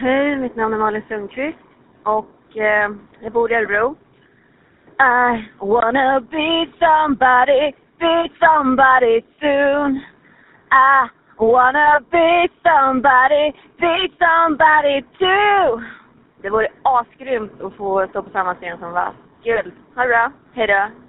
Hej, mitt namn är Malin Sundqvist och eh, jag bor i Örebro. I wanna be somebody, be somebody soon. I wanna be somebody, be somebody too. Det vore asgrymt att få stå på samma scen som Vass. Gud, Ha det bra. Hej då.